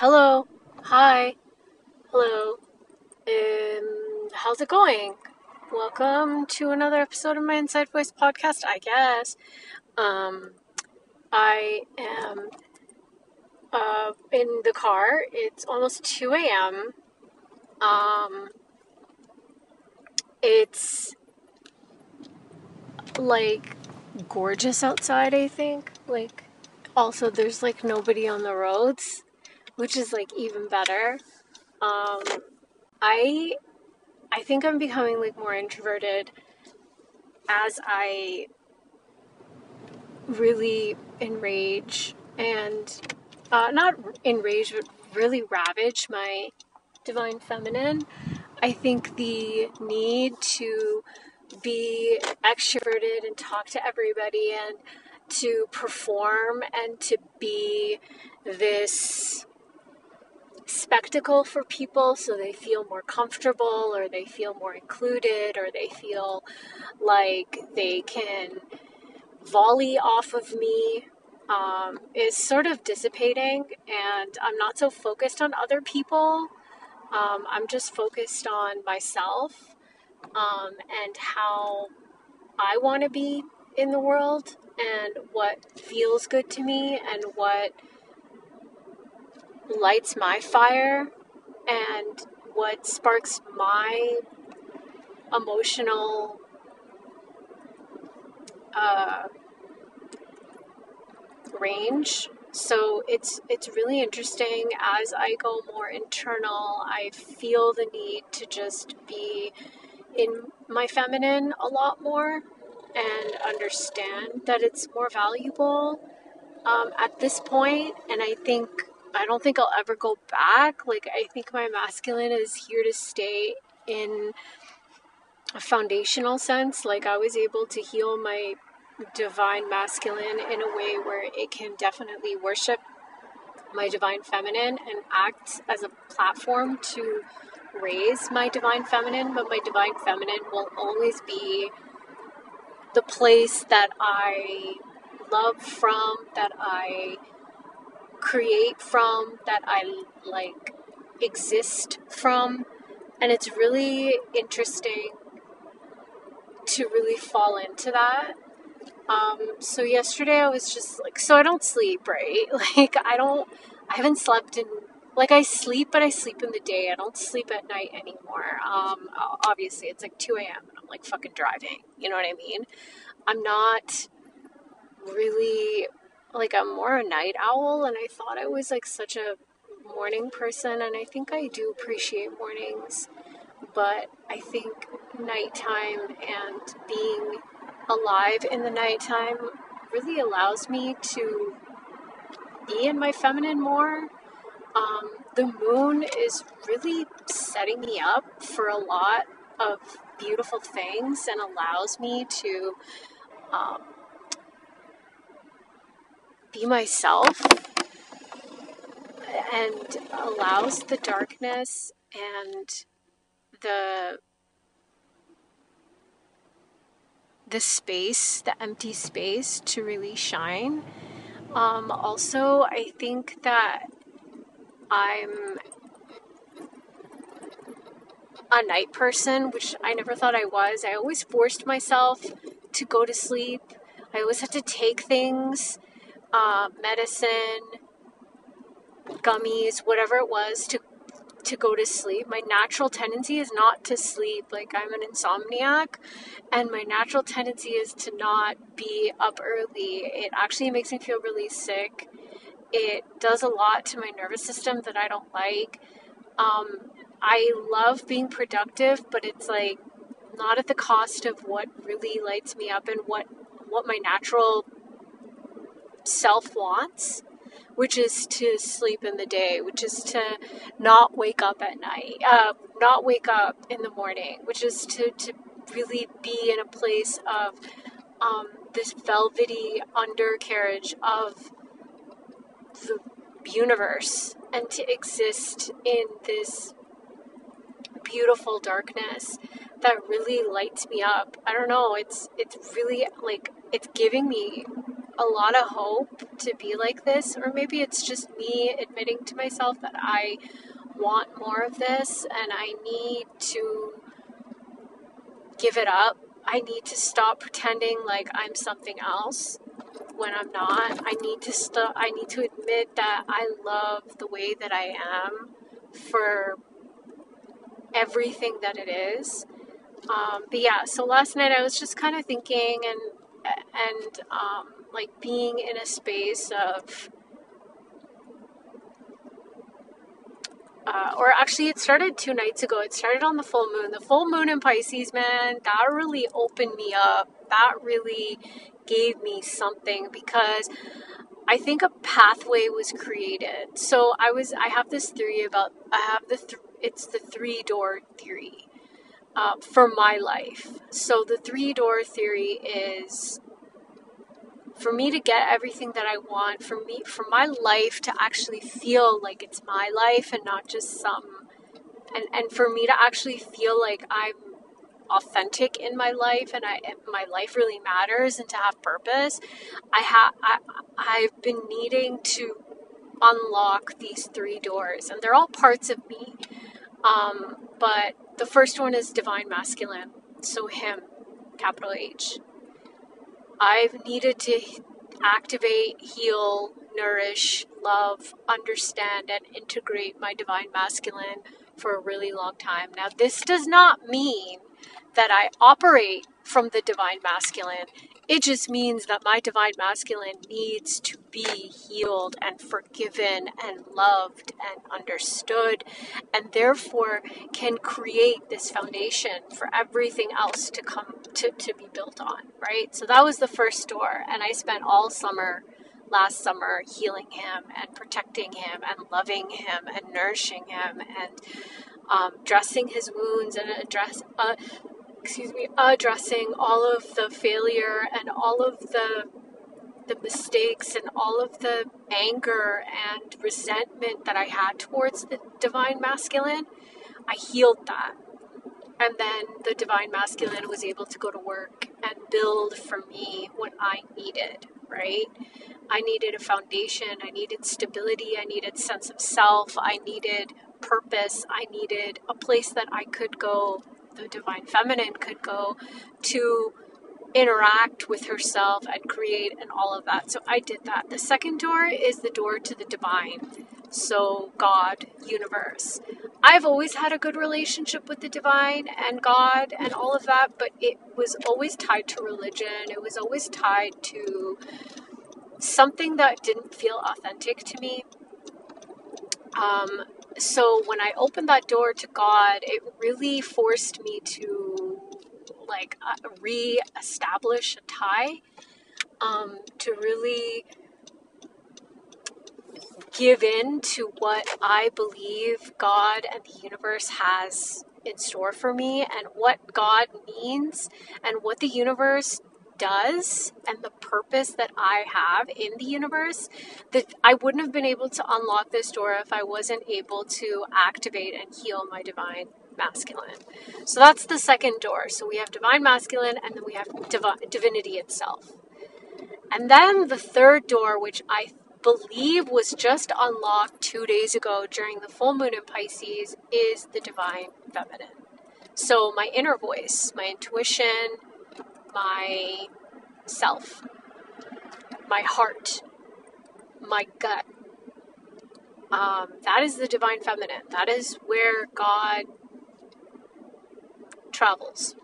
Hello. Hi. Hello. Um, how's it going? Welcome to another episode of my Inside Voice podcast, I guess. Um, I am uh, in the car. It's almost 2 a.m. Um, it's like gorgeous outside, I think. Like, also, there's like nobody on the roads, which is like even better. Um, I I think I'm becoming like more introverted as I really enrage and uh, not enrage, but really ravage my divine feminine. I think the need to be extroverted and talk to everybody and to perform and to be this spectacle for people so they feel more comfortable or they feel more included or they feel like they can volley off of me um, is sort of dissipating and I'm not so focused on other people. Um, I'm just focused on myself um, and how I want to be in the world and what feels good to me and what lights my fire and what sparks my emotional uh, range. So it's it's really interesting as I go more internal. I feel the need to just be in my feminine a lot more and understand that it's more valuable um, at this point. And I think I don't think I'll ever go back. Like, I think my masculine is here to stay in a foundational sense. Like, I was able to heal my divine masculine in a way where it can definitely worship my divine feminine and act as a platform to raise my divine feminine. But my divine feminine will always be the place that I love from, that I create from, that I like exist from. And it's really interesting to really fall into that. Um, so yesterday I was just like, so I don't sleep, right? Like, I don't, I haven't slept in, like, I sleep, but I sleep in the day. I don't sleep at night anymore. Um, obviously, it's like 2 a.m. and I'm like fucking driving. You know what I mean? I'm not really like I'm more a night owl, and I thought I was like such a morning person, and I think I do appreciate mornings, but I think nighttime and being alive in the nighttime really allows me to be in my feminine more. Um, the moon is really setting me up for a lot of beautiful things and allows me to um, be myself and allows the darkness and the the space, the empty space to really shine. Um, also, I think that I'm a night person, which I never thought I was. I always forced myself to go to sleep. I always had to take things uh, medicine, gummies, whatever it was to to go to sleep. My natural tendency is not to sleep. Like I'm an insomniac and my natural tendency is to not be up early. It actually makes me feel really sick. It does a lot to my nervous system that I don't like. Um, I love being productive, but it's like not at the cost of what really lights me up and what what my natural self wants, which is to sleep in the day, which is to not wake up at night, uh, not wake up in the morning, which is to, to really be in a place of um, this velvety undercarriage of the universe and to exist in this beautiful darkness that really lights me up. I don't know, it's it's really like it's giving me a lot of hope to be like this, or maybe it's just me admitting to myself that I want more of this and I need to give it up. I need to stop pretending like I'm something else when I'm not. I need to stop I need to admit that I love the way that I am for everything that it is. Um, but yeah, so last night I was just kind of thinking and and um, like being in a space of uh, or actually it started two nights ago. It started on the full moon. The full moon in pisces man that really opened me up. That really gave me something because i think a pathway was created. So i was i have this theory about i have the th- it's the three door theory uh, for my life. So the three door theory is for me to get everything that I want, for me, for my life to actually feel like it's my life and not just some, and, and for me to actually feel like I'm authentic in my life and I, my life really matters and to have purpose, I have, I, I've been needing to unlock these three doors and they're all parts of me. Um, but the first one is divine masculine. So him, capital H. I've needed to activate, heal, nourish, love, understand, and integrate my divine masculine for a really long time. Now, this does not mean that I operate from the divine masculine. It just means that my divine masculine needs to be healed and forgiven and loved and understood, and therefore can create this foundation for everything else to come to, to be built on, right? So that was the first door, and I spent all summer last summer healing him and protecting him and loving him and nourishing him and um, dressing his wounds and address uh, excuse me, addressing all of the failure and all of the the mistakes and all of the anger and resentment that I had towards the divine masculine, I healed that. And then the divine masculine was able to go to work and build for me what I needed, right? I needed a foundation, I needed stability, I needed sense of self, I needed purpose, I needed a place that I could go the divine feminine could go to interact with herself and create and all of that. So I did that. The second door is the door to the divine. So God, universe. I've always had a good relationship with the divine and God and all of that, but it was always tied to religion. It was always tied to something that didn't feel authentic to me. Um, so when I opened that door to God, it really forced me to like uh, re-establish a tie, um, to really give in to what I believe God and the universe has in store for me and what God means and what the universe does and the purpose that I have in the universe, that I wouldn't have been able to unlock this door if I wasn't able to activate and heal my divine masculine. So that's the second door. So we have divine masculine and then we have divi- divinity itself. And then the third door, which I believe was just unlocked two days ago during the full moon in Pisces, is the divine feminine. So my inner voice, my intuition, my self, my heart, my gut. Um, that is the divine feminine. That is where God travels.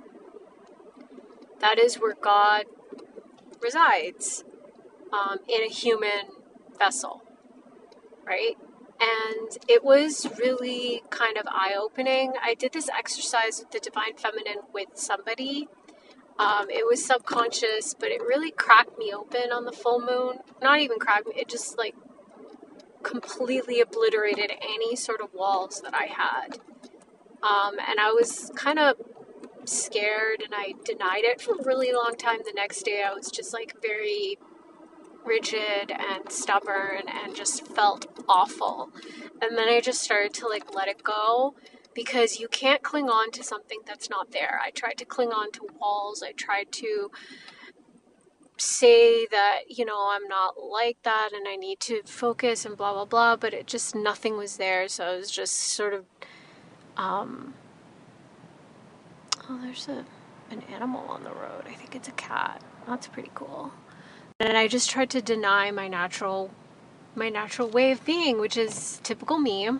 That is where God resides um, in a human vessel, right? And it was really kind of eye opening. I did this exercise with the divine feminine with somebody um, it was subconscious, but it really cracked me open on the full moon. Not even cracked me, it just like completely obliterated any sort of walls that I had. Um, and I was kind of scared and I denied it for a really long time. The next day, I was just like very rigid and stubborn and just felt awful. And then I just started to like let it go because you can't cling on to something that's not there. I tried to cling on to walls, I tried to say that, you know, I'm not like that and I need to focus and blah, blah, blah, but it just, nothing was there. So I was just sort of, um, oh, there's a, an animal on the road. I think it's a cat. That's pretty cool. And I just tried to deny my natural, my natural way of being, which is typical me.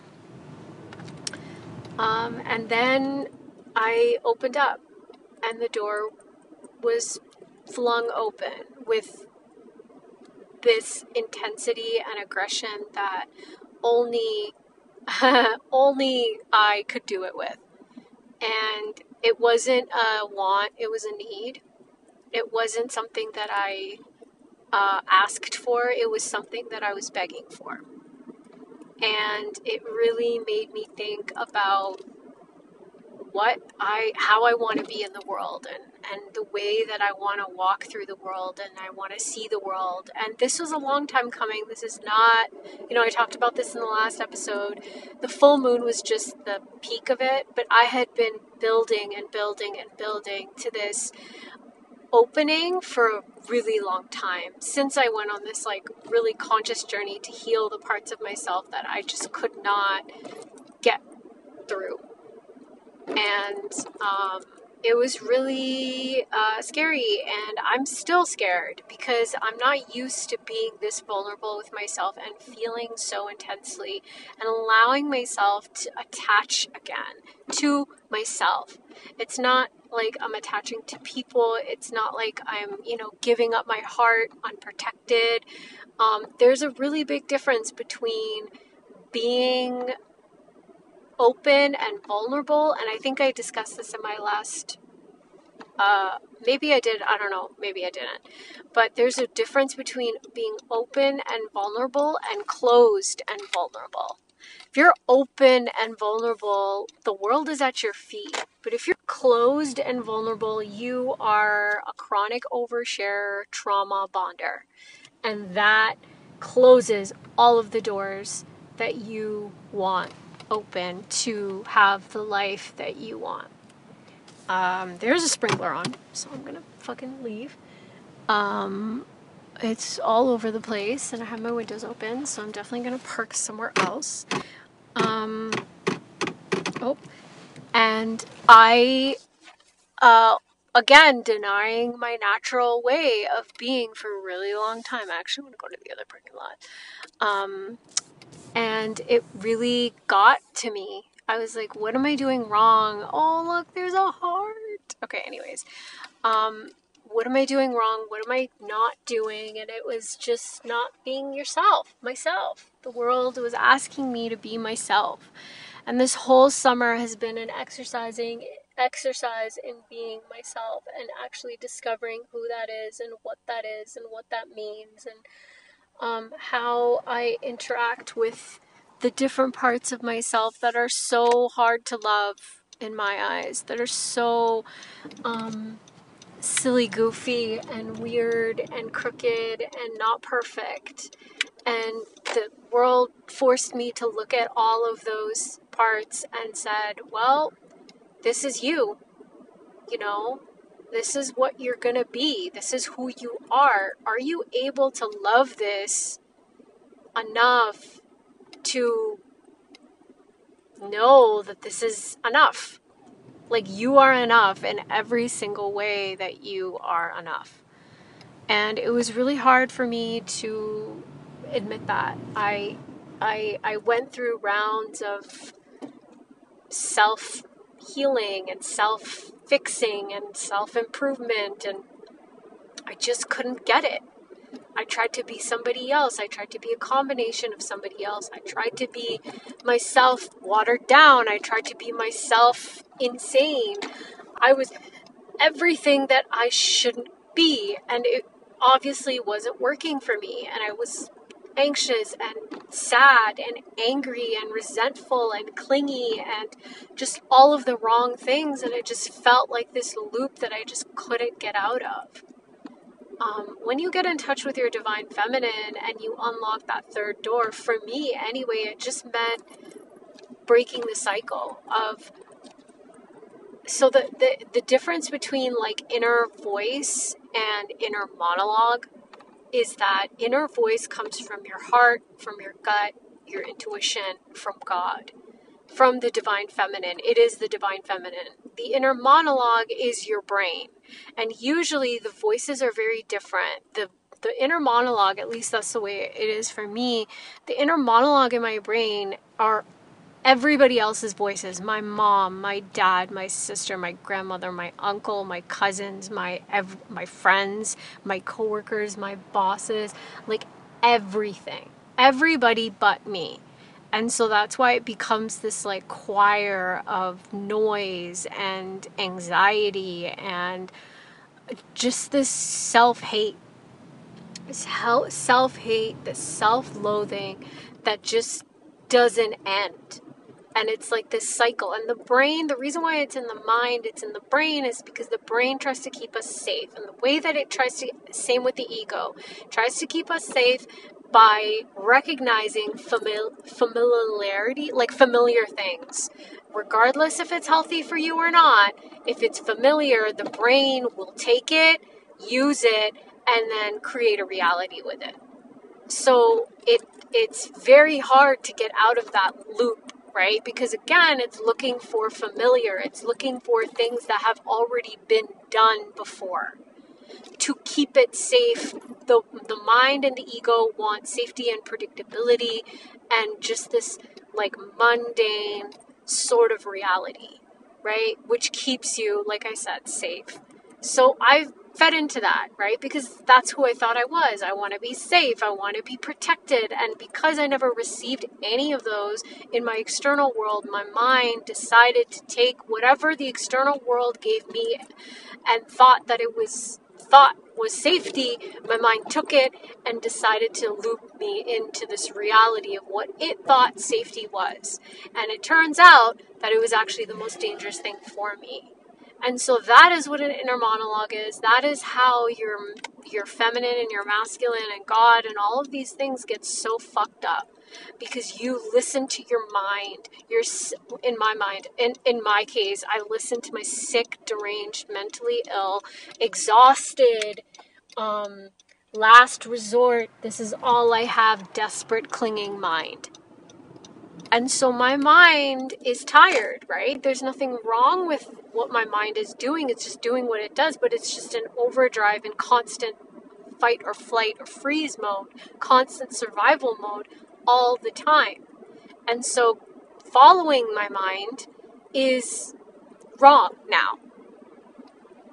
Um, and then I opened up and the door was flung open with this intensity and aggression that only only I could do it with. And it wasn't a want, it was a need. It wasn't something that I uh, asked for, it was something that I was begging for. And it really made me think about what I how I want to be in the world and and the way that I want to walk through the world and I want to see the world. And this was a long time coming. This is not, you know, I talked about this in the last episode. The full moon was just the peak of it, but I had been building and building and building to this opening for a really long time since I went on this like really conscious journey to heal the parts of myself that I just could not get through. And um, it was really uh, scary and i'm still scared because i'm not used to being this vulnerable with myself and feeling so intensely and allowing myself to attach again to myself it's not like i'm attaching to people it's not like i'm you know giving up my heart unprotected um, there's a really big difference between being open and vulnerable. And I think I discussed this in my last, uh, maybe I did, I don't know, maybe I didn't. But there's a difference between being open and vulnerable and closed and vulnerable. If you're open and vulnerable, the world is at your feet. But if you're closed and vulnerable, you are a chronic overshare trauma bonder. And that closes all of the doors that you want open to have the life that you want. Um, there's a sprinkler on, so I'm gonna fucking leave. Um, it's all over the place, and I have my windows open, so I'm definitely gonna park somewhere else. Um, oh, and I, uh, again, denying my natural way of being for a really long time. I actually want to go to the other parking lot. Um, and it really got to me. I was like, what am I doing wrong? Oh, look, there's a heart. Okay, anyways. Um, what am I doing wrong? What am I not doing? And it was just not being yourself, myself. The world was asking me to be myself. And this whole summer has been an exercising exercise in being myself and actually discovering who that is and what that is and what that means and um, how I interact with the different parts of myself that are so hard to love in my eyes, that are so um, silly, goofy, and weird, and crooked, and not perfect. And the world forced me to look at all of those parts and said, well, this is you. You know, this is what you're going to be. This is who you are. Are you able to love this enough to know that this is enough? Like you are enough in every single way that you are enough. And it was really hard for me to admit that. I I I went through rounds of self healing and self fixing and self improvement, and I just couldn't get it. I tried to be somebody else. I tried to be a combination of somebody else. I tried to be myself watered down. I tried to be myself insane. I was everything that I shouldn't be, and it obviously wasn't working for me. And I was anxious and sad and angry and resentful and clingy and just all of the wrong things. And it just felt like this loop that I just couldn't get out of. Um, when you get in touch with your divine feminine and you unlock that third door, for me anyway, it just meant breaking the cycle of so the, the the difference between like inner voice and inner monologue is that inner voice comes from your heart, from your gut, your intuition, from God, from the divine feminine. It is the divine feminine. The inner monologue is your brain. And usually the voices are very different. The the inner monologue, at least that's the way it is for me, the inner monologue in my brain are everybody else's voices. My mom my dad my sister my grandmother my uncle my cousins my ev- my friends my coworkers my bosses like everything. Everybody but me. And so that's why it becomes this like choir of noise and anxiety and just this self-hate. This self-hate this self-loathing that just doesn't end and it's like this cycle and the brain the reason why it's in the mind it's in the brain is because the brain tries to keep us safe and the way that it tries to same with the ego tries to keep us safe by recognizing famil- familiarity like familiar things. Regardless if it's healthy for you or not if it's familiar the brain will take it use it and then create a reality with it. So it it's very hard to get out of that loop right? Because again, it's looking for familiar, it's looking for things that have already been done before. To keep it safe, the, the mind and the ego want safety and predictability and just this like mundane sort of reality, right? Which keeps you, like I said, safe. So I've fed into that, right? Because that's who I thought I was. I want to be safe. I want to be protected. And because I never received any of those in my external world, my mind decided to take whatever the external world gave me and thought that it was thought was safety, my mind took it and decided to loop me into this reality of what it thought safety was. And it turns out that it was actually the most dangerous thing for me. And so that is what an inner monologue is. That is how your your feminine and your masculine and God and all of these things get so fucked up because you listen to your mind. You're in my mind. In in my case, I listen to my sick, deranged, mentally ill, exhausted, um, last resort. This is all I have. Desperate, clinging mind. And so my mind is tired, right? There's nothing wrong with what my mind is doing. It's just doing what it does, but it's just an overdrive and constant fight or flight or freeze mode, constant survival mode all the time. And so following my mind is wrong now.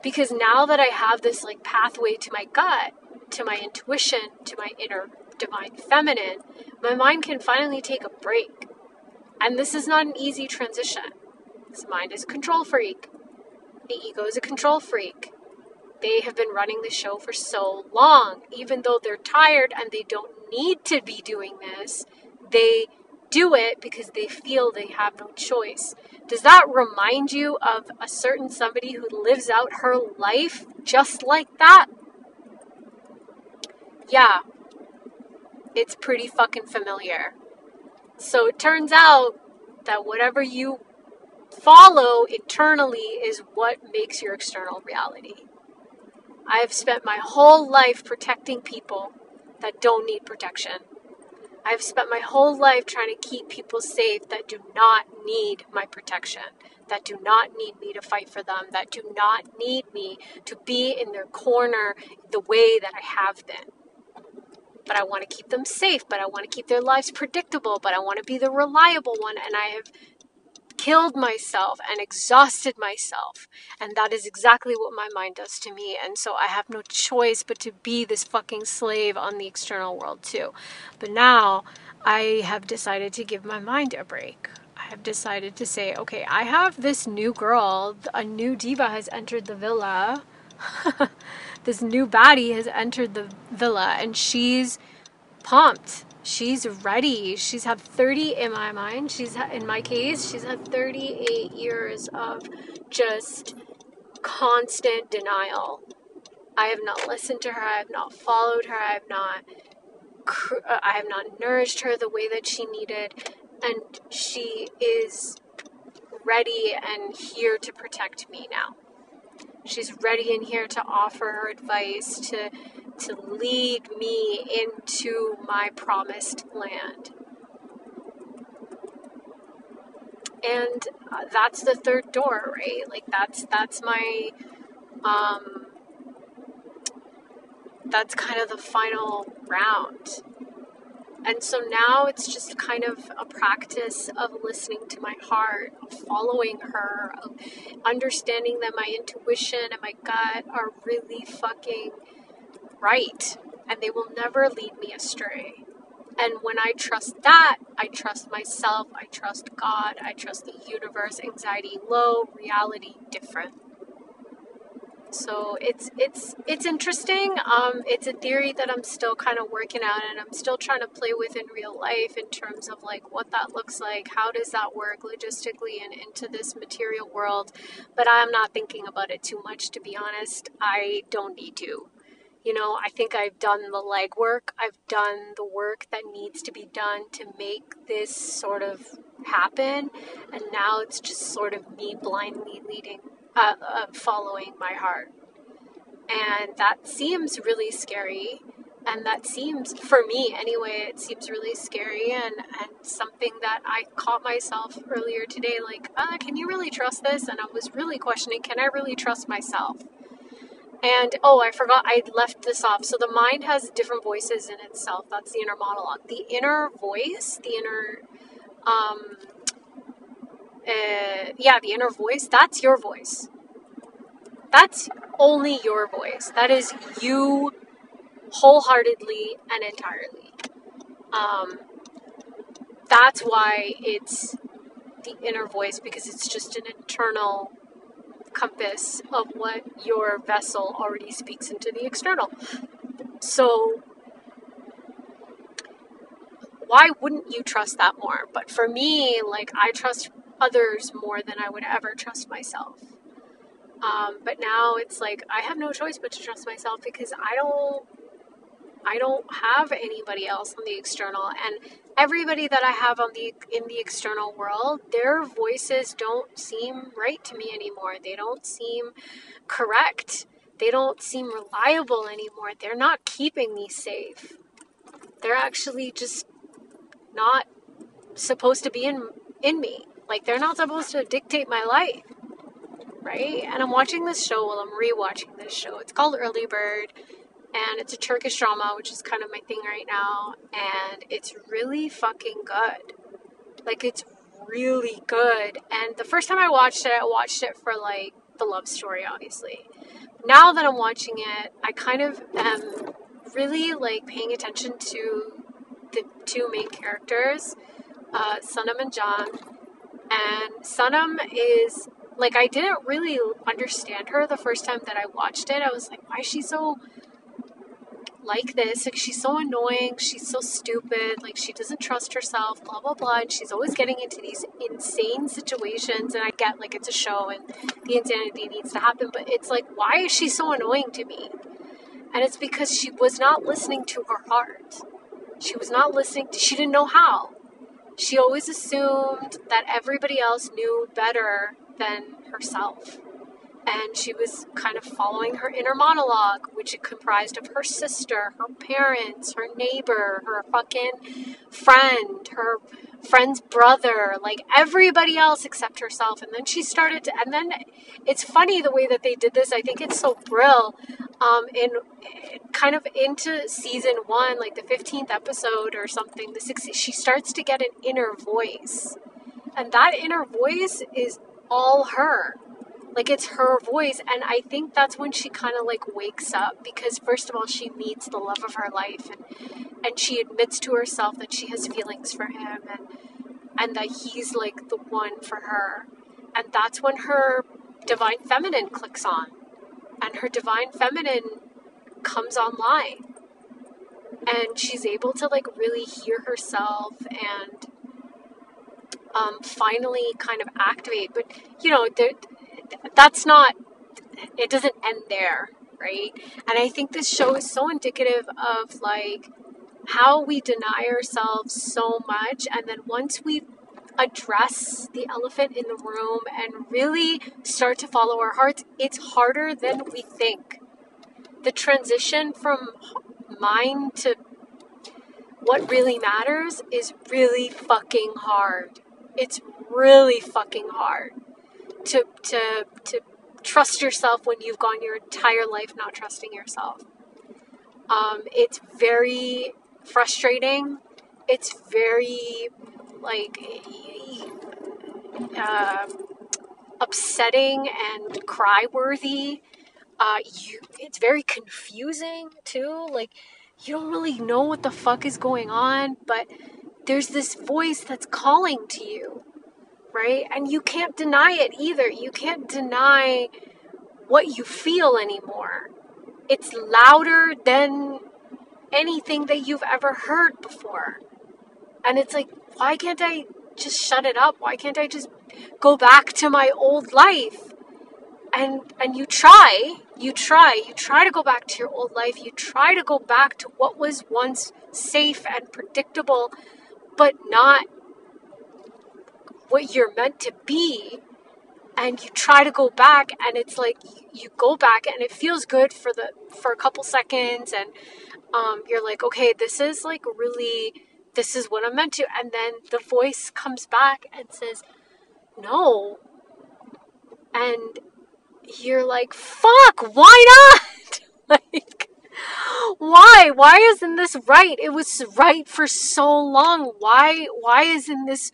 Because now that I have this like pathway to my gut, to my intuition, to my inner divine feminine, my mind can finally take a break and this is not an easy transition. This mind is a control freak. The ego is a control freak. They have been running the show for so long. Even though they're tired and they don't need to be doing this, they do it because they feel they have no choice. Does that remind you of a certain somebody who lives out her life just like that? Yeah, it's pretty fucking familiar. So it turns out that whatever you follow internally is what makes your external reality. I have spent my whole life protecting people that don't need protection. I've spent my whole life trying to keep people safe that do not need my protection, that do not need me to fight for them, that do not need me to be in their corner the way that I have been but I want to keep them safe, but I want to keep their lives predictable, but I want to be the reliable one. And I have killed myself and exhausted myself. And that is exactly what my mind does to me. And so I have no choice but to be this fucking slave on the external world too. But now I have decided to give my mind a break. I have decided to say, okay, I have this new girl, a new diva has entered the villa. this new baddie has entered the villa and she's pumped. She's ready. She's had 30 in my mind. She's in my case, she's had 38 years of just constant denial. I have not listened to her. I have not followed her. I have not uh, I have not nourished her the way that she needed and she is ready and here to protect me now. She's ready and here to offer her advice, to, to lead me into my promised land. And uh, that's the third door, right? Like that's that's my um that's kind of the final round and so now it's just kind of a practice of listening to my heart, following her, understanding that my intuition and my gut are really fucking right and they will never lead me astray. And when I trust that, I trust myself, I trust God, I trust the universe, anxiety low, reality different. So it's it's it's interesting. Um, it's a theory that I'm still kind of working out, and I'm still trying to play with in real life in terms of like what that looks like. How does that work logistically and into this material world? But I'm not thinking about it too much, to be honest. I don't need to. You know, I think I've done the legwork. I've done the work that needs to be done to make this sort of happen, and now it's just sort of me blindly leading uh, uh, following my heart. And that seems really scary. And that seems, for me anyway, it seems really scary and, and something that I caught myself earlier today like, uh, can you really trust this? And I was really questioning, can I really trust myself? And oh, I forgot I left this off. So the mind has different voices in itself. That's the inner monologue. The inner voice, the inner um, uh, yeah, the inner voice, that's your voice. That's only your voice. That is you wholeheartedly and entirely. Um, that's why it's the inner voice because it's just an internal compass of what your vessel already speaks into the external. So, why wouldn't you trust that more? But for me, like, I trust others more than I would ever trust myself. Um, but now it's like I have no choice but to trust myself because I don't I don't have anybody else on the external. And everybody that I have on the in the external world their voices don't seem right to me anymore. They don't seem correct. They don't seem reliable anymore. They're not keeping me safe. They're actually just not supposed to be in in me like they're not supposed to dictate my life. Right? And I'm watching this show while I'm rewatching this show. It's called Early Bird and it's a Turkish drama, which is kind of my thing right now, and it's really fucking good. Like it's really good. And the first time I watched it, I watched it for like the love story, obviously. Now that I'm watching it, I kind of am really like paying attention to the two main characters, uh, Sanem and Can, and Sanem is like I didn't really understand her the first time that I watched it. I was like, why is she so like this? Like she's so annoying, she's so stupid, like she doesn't trust herself, blah blah blah. And she's always getting into these insane situations and I get like it's a show and the insanity needs to happen, but it's like why is she so annoying to me? And it's because she was not listening to her heart. She was not listening to, she didn't know how she always assumed that everybody else knew better than herself. And she was kind of following her inner monologue, which it comprised of her sister, her parents, her neighbor, her fucking friend, her friend's brother, like everybody else except herself. And then she started to, and then it's funny the way that they did this. I think it's so brill. Um, in kind of into season one, like the 15th episode or something, the 60, she starts to get an inner voice. And that inner voice is all her. Like it's her voice. And I think that's when she kind of like wakes up because, first of all, she meets the love of her life and, and she admits to herself that she has feelings for him and, and that he's like the one for her. And that's when her divine feminine clicks on. And her divine feminine comes online. And she's able to like really hear herself and um, finally kind of activate. But you know that's not it doesn't end there right? And i think this show is so indicative of like how we deny ourselves so much. And then once we address the elephant in the room and really start to follow our hearts, it's harder than we think. The transition from mind to what really matters is really fucking hard. It's really fucking hard to to to trust yourself when you've gone your entire life not trusting yourself. Um, it's very frustrating. It's very like uh, upsetting and cry worthy. Uh, you, it's very confusing too. Like you don't really know what the fuck is going on, but there's this voice that's calling to you, right? And you can't deny it either. You can't deny what you feel anymore. It's louder than anything that you've ever heard before. And it's like, why can't I just shut it up? Why can't I just go back to my old life? And and you try, you try, you try to go back to your old life. You try to go back to what was once safe and predictable, but not what you're meant to be and you try to go back and it's like you go back and it feels good for the for a couple seconds and um, you're like okay this is like really this is what i'm meant to and then the voice comes back and says no and you're like fuck why not like why why isn't this right it was right for so long why why isn't this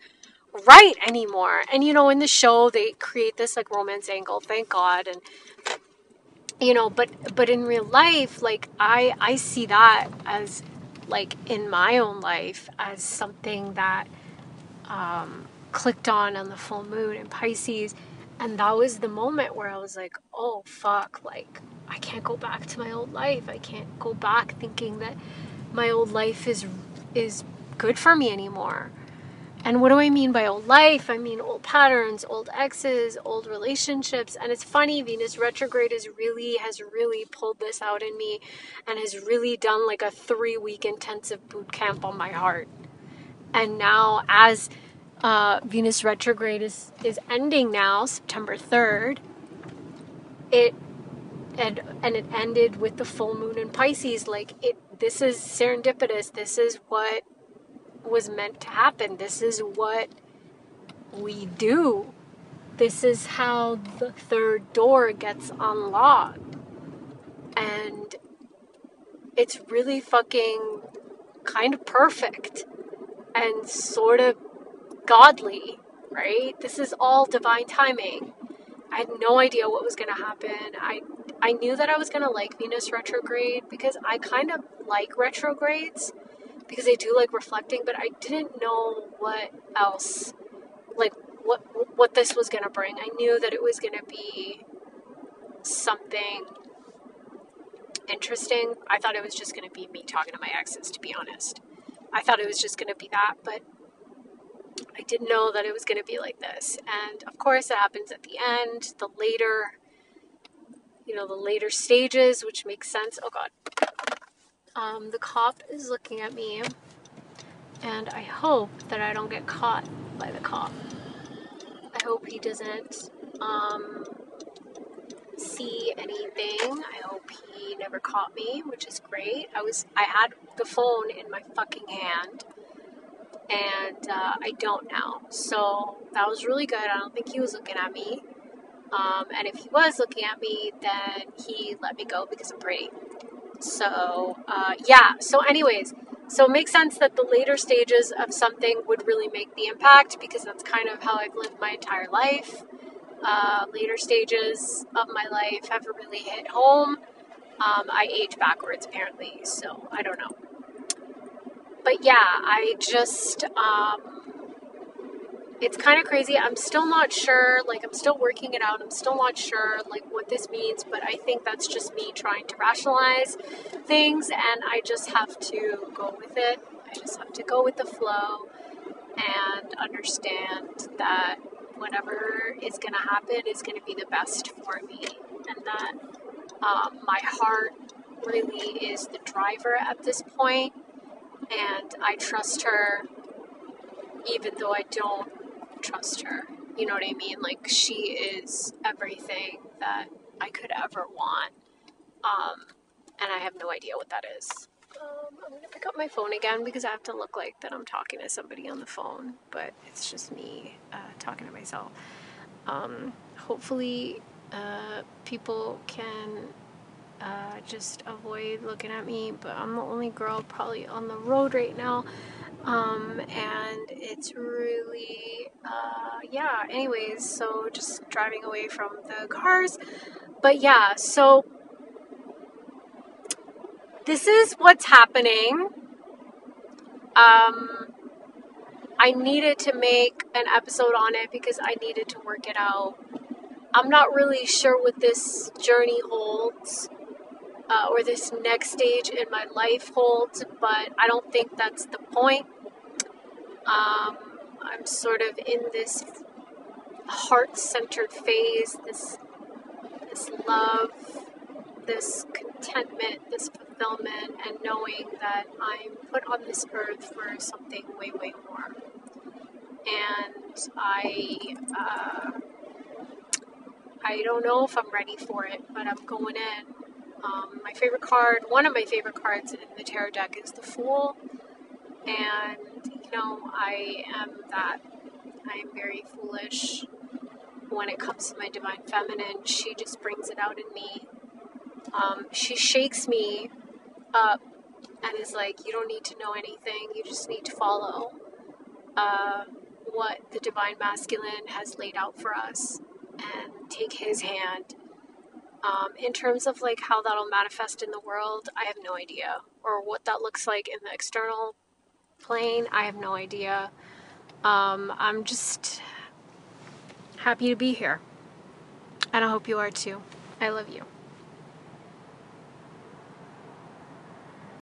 right anymore. And you know, in the show they create this like romance angle, thank God. And you know, but but in real life, like I I see that as like in my own life as something that um, clicked on on the full moon in Pisces. And that was the moment where I was like, oh fuck, like I can't go back to my old life. I can't go back thinking that my old life is is good for me anymore. And what do I mean by old life? I mean old patterns, old exes, old relationships. And it's funny, Venus retrograde is really has really pulled this out in me and has really done like a 3 week intensive boot camp on my heart. And now as uh, Venus retrograde is is ending now, September 3rd, it and and it ended with the full moon in Pisces like it this is serendipitous. This is what was meant to happen. This is what we do. This is how the third door gets unlocked. And it's really fucking kind of perfect and sort of godly, right? This is all divine timing. I had no idea what was going to happen. I I knew that I was going to like Venus retrograde because I kind of like retrogrades because I do like reflecting, but I didn't know what else, like what what this was gonna bring. I knew that it was gonna be something interesting. I thought it was just gonna be me talking to my exes, to be honest. I thought it was just gonna be that, but I didn't know that it was gonna be like this. And of course, it happens at the end, the later, you know, the later stages, which makes sense. Oh God, um, the cop is looking at me, and I hope that I don't get caught by the cop. I hope he doesn't um, see anything. I hope he never caught me, which is great. I was I had the phone in my fucking hand, and uh, I don't now. So that was really good. I don't think he was looking at me. Um, and if he was looking at me, then he let me go because I'm pretty. So, uh, yeah. So, anyways, so it makes sense that the later stages of something would really make the impact because that's kind of how I've lived my entire life. Uh, later stages of my life have really hit home. Um, I age backwards, apparently, so I don't know. But yeah, I just, um, it's kind of crazy. I'm still not sure. Like, I'm still working it out. I'm still not sure, like, what this means, but I think that's just me trying to rationalize things, and I just have to go with it. I just have to go with the flow and understand that whatever is going to happen is going to be the best for me, and that um, my heart really is the driver at this point, and I trust her even though I don't trust her. You know what I mean? Like she is everything that I could ever want. Um, and I have no idea what that is. Um, I'm gonna pick up my phone again because I have to look like that I'm talking to somebody on the phone, but it's just me uh, talking to myself. Um, hopefully, uh, people can uh, just avoid looking at me, but I'm the only girl probably on the road right now. Um, and it's really, uh, yeah, anyways, so just driving away from the cars. But yeah, so this is what's happening. Um, I needed to make an episode on it because I needed to work it out. I'm not really sure what this journey holds uh, or this next stage in my life holds, but I don't think that's the point. Um, I'm sort of in this heart-centered phase, this this love, this contentment, this fulfillment, and knowing that I'm put on this earth for something way, way more. And I, uh, I don't know if I'm ready for it, but I'm going in. Um, my favorite card, one of my favorite cards in the tarot deck is the Fool. And, you know, I am that. I am very foolish when it comes to my divine feminine. She just brings it out in me. Um, she shakes me up and is like, You don't need to know anything, you just need to follow uh, what the divine masculine has laid out for us and take his hand um, in terms of like how that'll manifest in the world, I have no idea. Or what that looks like in the external plane, I have no idea. Um, I'm just happy to be here. And I hope you are too. I love you.